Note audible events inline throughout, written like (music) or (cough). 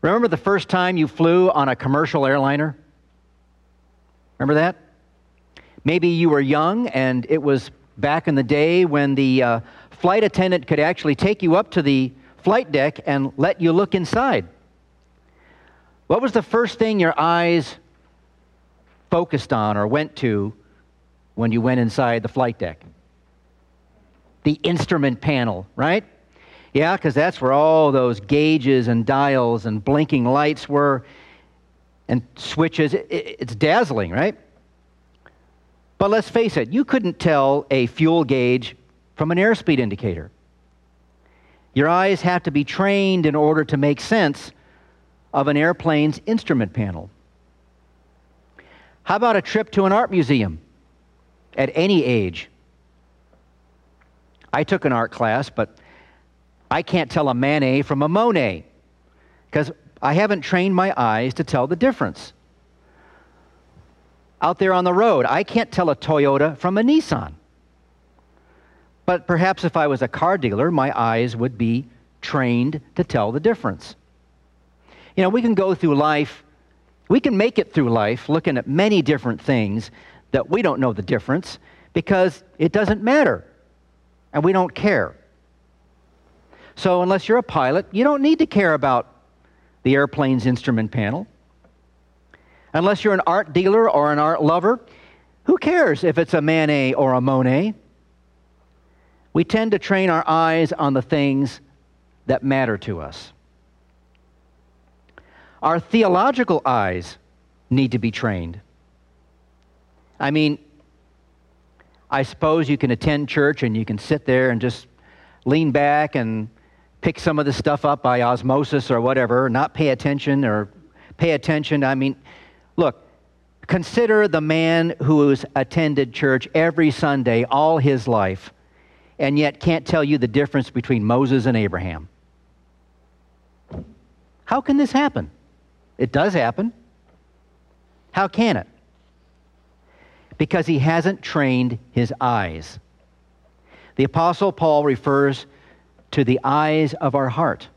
Remember the first time you flew on a commercial airliner? Remember that? Maybe you were young and it was back in the day when the uh, flight attendant could actually take you up to the flight deck and let you look inside. What was the first thing your eyes focused on or went to when you went inside the flight deck? The instrument panel, right? Yeah, because that's where all those gauges and dials and blinking lights were and switches. It's dazzling, right? But let's face it, you couldn't tell a fuel gauge from an airspeed indicator. Your eyes have to be trained in order to make sense of an airplane's instrument panel. How about a trip to an art museum at any age? I took an art class, but I can't tell a Manet from a Monet because I haven't trained my eyes to tell the difference. Out there on the road, I can't tell a Toyota from a Nissan. But perhaps if I was a car dealer, my eyes would be trained to tell the difference. You know, we can go through life, we can make it through life looking at many different things that we don't know the difference because it doesn't matter and we don't care. So, unless you're a pilot, you don't need to care about the airplane's instrument panel. Unless you're an art dealer or an art lover, who cares if it's a Manet or a Monet? We tend to train our eyes on the things that matter to us. Our theological eyes need to be trained. I mean, I suppose you can attend church and you can sit there and just lean back and pick some of the stuff up by osmosis or whatever, not pay attention or pay attention. I mean, look, consider the man who's attended church every Sunday all his life and yet can't tell you the difference between Moses and Abraham. How can this happen? It does happen. How can it? Because he hasn't trained his eyes. The Apostle Paul refers to the eyes of our heart.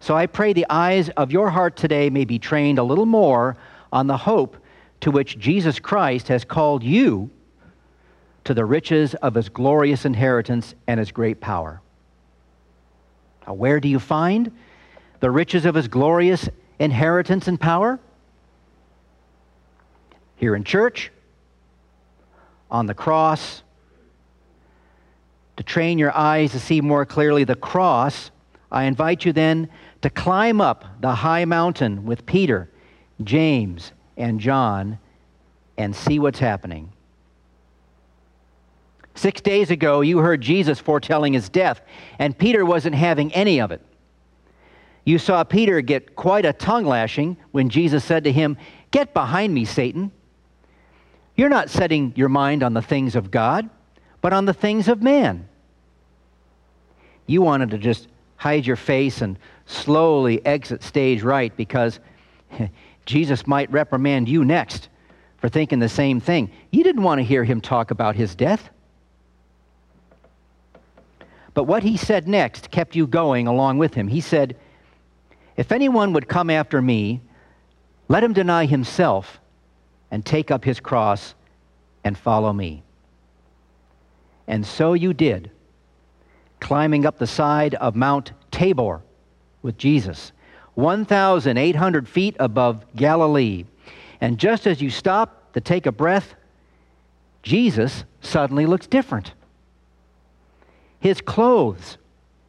So I pray the eyes of your heart today may be trained a little more on the hope to which Jesus Christ has called you to the riches of his glorious inheritance and his great power. Now, where do you find the riches of his glorious inheritance and power? Here in church, on the cross, to train your eyes to see more clearly the cross, I invite you then to climb up the high mountain with Peter, James, and John and see what's happening. Six days ago, you heard Jesus foretelling his death, and Peter wasn't having any of it. You saw Peter get quite a tongue lashing when Jesus said to him, Get behind me, Satan. You're not setting your mind on the things of God, but on the things of man. You wanted to just hide your face and slowly exit stage right because (laughs) Jesus might reprimand you next for thinking the same thing. You didn't want to hear him talk about his death. But what he said next kept you going along with him. He said, If anyone would come after me, let him deny himself and take up his cross and follow me. And so you did, climbing up the side of Mount Tabor with Jesus, 1,800 feet above Galilee. And just as you stop to take a breath, Jesus suddenly looks different. His clothes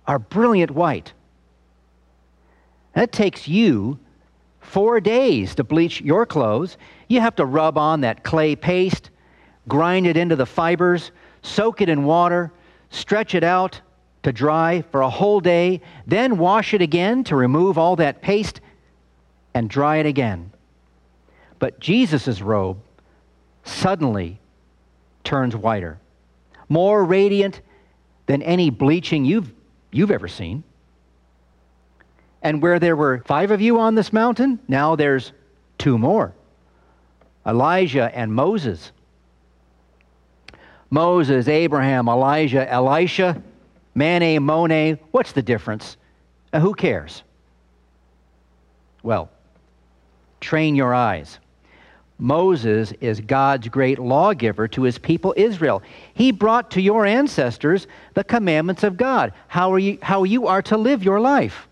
are brilliant white. That takes you four days to bleach your clothes. You have to rub on that clay paste, grind it into the fibers, soak it in water, stretch it out to dry for a whole day, then wash it again to remove all that paste and dry it again. But Jesus' robe suddenly turns whiter, more radiant than any bleaching you've, you've ever seen. And where there were five of you on this mountain, now there's two more Elijah and Moses. Moses, Abraham, Elijah, Elisha, Manet, Monet. What's the difference? Now, who cares? Well, train your eyes. Moses is God's great lawgiver to his people Israel. He brought to your ancestors the commandments of God, how, are you, how you are to live your life.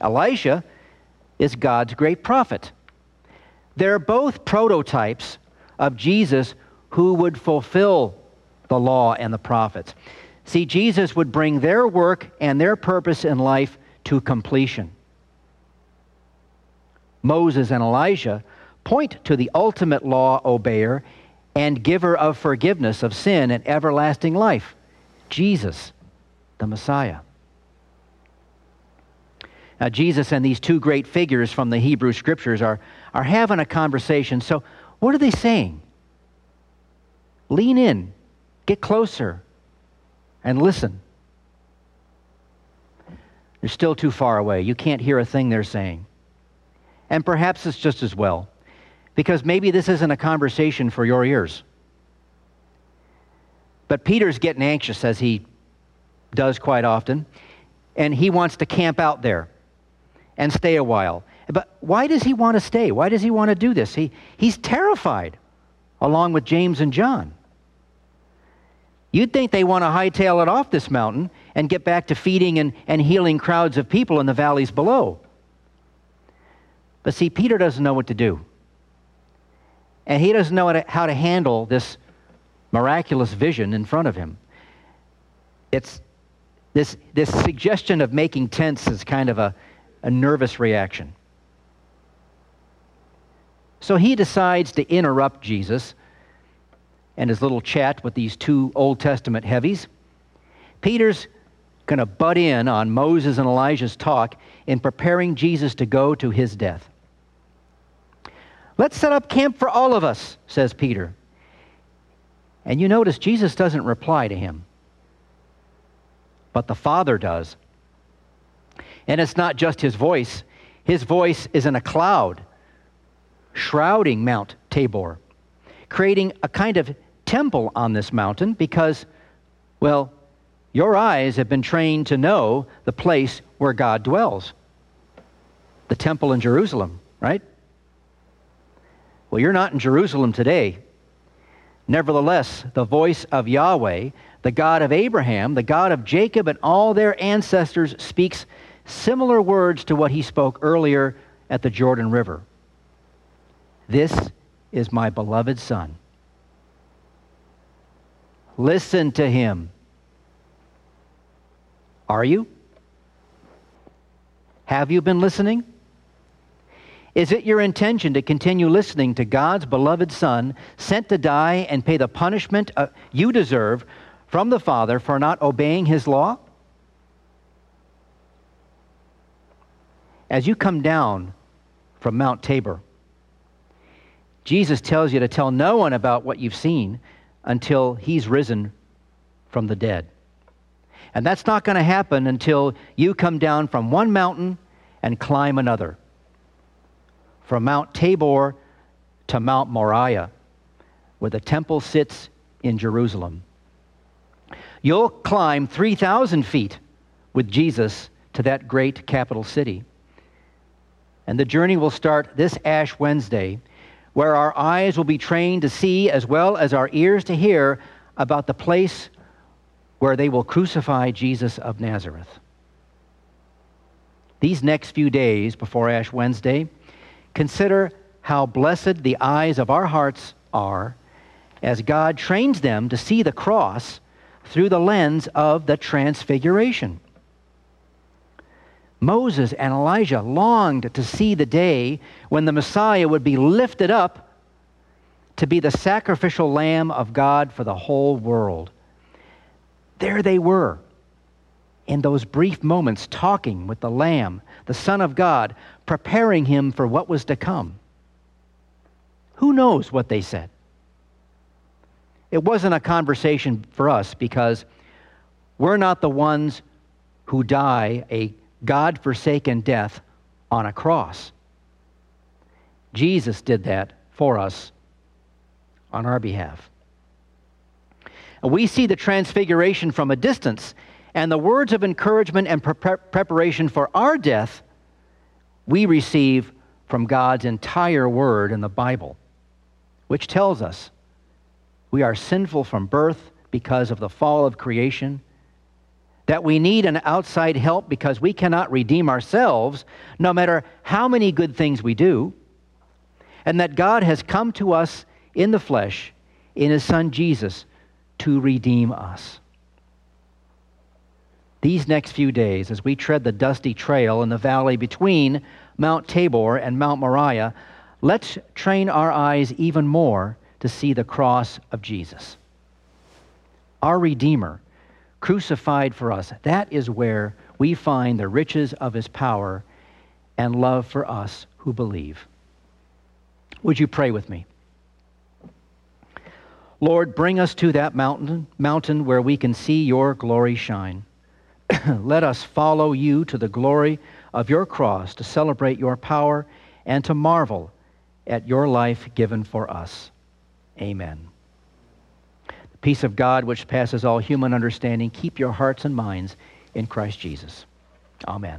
Elisha is God's great prophet. They're both prototypes of Jesus who would fulfill the law and the prophets. See, Jesus would bring their work and their purpose in life to completion. Moses and Elijah point to the ultimate law obeyer and giver of forgiveness of sin and everlasting life, Jesus, the Messiah. Now, Jesus and these two great figures from the Hebrew Scriptures are, are having a conversation. So, what are they saying? Lean in, get closer, and listen. They're still too far away. You can't hear a thing they're saying. And perhaps it's just as well because maybe this isn't a conversation for your ears. But Peter's getting anxious, as he does quite often, and he wants to camp out there and stay a while. But why does he want to stay? Why does he want to do this? He, he's terrified, along with James and John. You'd think they want to hightail it off this mountain and get back to feeding and, and healing crowds of people in the valleys below. But see, Peter doesn't know what to do and he doesn't know how to handle this miraculous vision in front of him. It's this, this suggestion of making tents is kind of a, a nervous reaction. So he decides to interrupt Jesus and his little chat with these two Old Testament heavies. Peter's going to butt in on Moses and Elijah's talk in preparing Jesus to go to his death. Let's set up camp for all of us, says Peter. And you notice Jesus doesn't reply to him, but the Father does. And it's not just his voice, his voice is in a cloud shrouding Mount Tabor, creating a kind of temple on this mountain because, well, your eyes have been trained to know the place where God dwells the temple in Jerusalem, right? Well, you're not in Jerusalem today. Nevertheless, the voice of Yahweh, the God of Abraham, the God of Jacob, and all their ancestors speaks similar words to what he spoke earlier at the Jordan River. This is my beloved Son. Listen to him. Are you? Have you been listening? Is it your intention to continue listening to God's beloved Son, sent to die and pay the punishment uh, you deserve from the Father for not obeying His law? As you come down from Mount Tabor, Jesus tells you to tell no one about what you've seen until He's risen from the dead. And that's not going to happen until you come down from one mountain and climb another from Mount Tabor to Mount Moriah, where the temple sits in Jerusalem. You'll climb 3,000 feet with Jesus to that great capital city. And the journey will start this Ash Wednesday, where our eyes will be trained to see as well as our ears to hear about the place where they will crucify Jesus of Nazareth. These next few days before Ash Wednesday, Consider how blessed the eyes of our hearts are as God trains them to see the cross through the lens of the transfiguration. Moses and Elijah longed to see the day when the Messiah would be lifted up to be the sacrificial lamb of God for the whole world. There they were in those brief moments talking with the Lamb, the Son of God, preparing him for what was to come. Who knows what they said? It wasn't a conversation for us because we're not the ones who die a God forsaken death on a cross. Jesus did that for us on our behalf. We see the transfiguration from a distance and the words of encouragement and pre- preparation for our death we receive from God's entire word in the Bible, which tells us we are sinful from birth because of the fall of creation, that we need an outside help because we cannot redeem ourselves no matter how many good things we do, and that God has come to us in the flesh in his Son Jesus to redeem us. These next few days, as we tread the dusty trail in the valley between Mount Tabor and Mount Moriah, let's train our eyes even more to see the cross of Jesus. Our Redeemer, crucified for us, that is where we find the riches of his power and love for us who believe. Would you pray with me? Lord, bring us to that mountain, mountain where we can see your glory shine. (clears throat) Let us follow you to the glory of your cross to celebrate your power and to marvel at your life given for us. Amen. Peace of God, which passes all human understanding, keep your hearts and minds in Christ Jesus. Amen.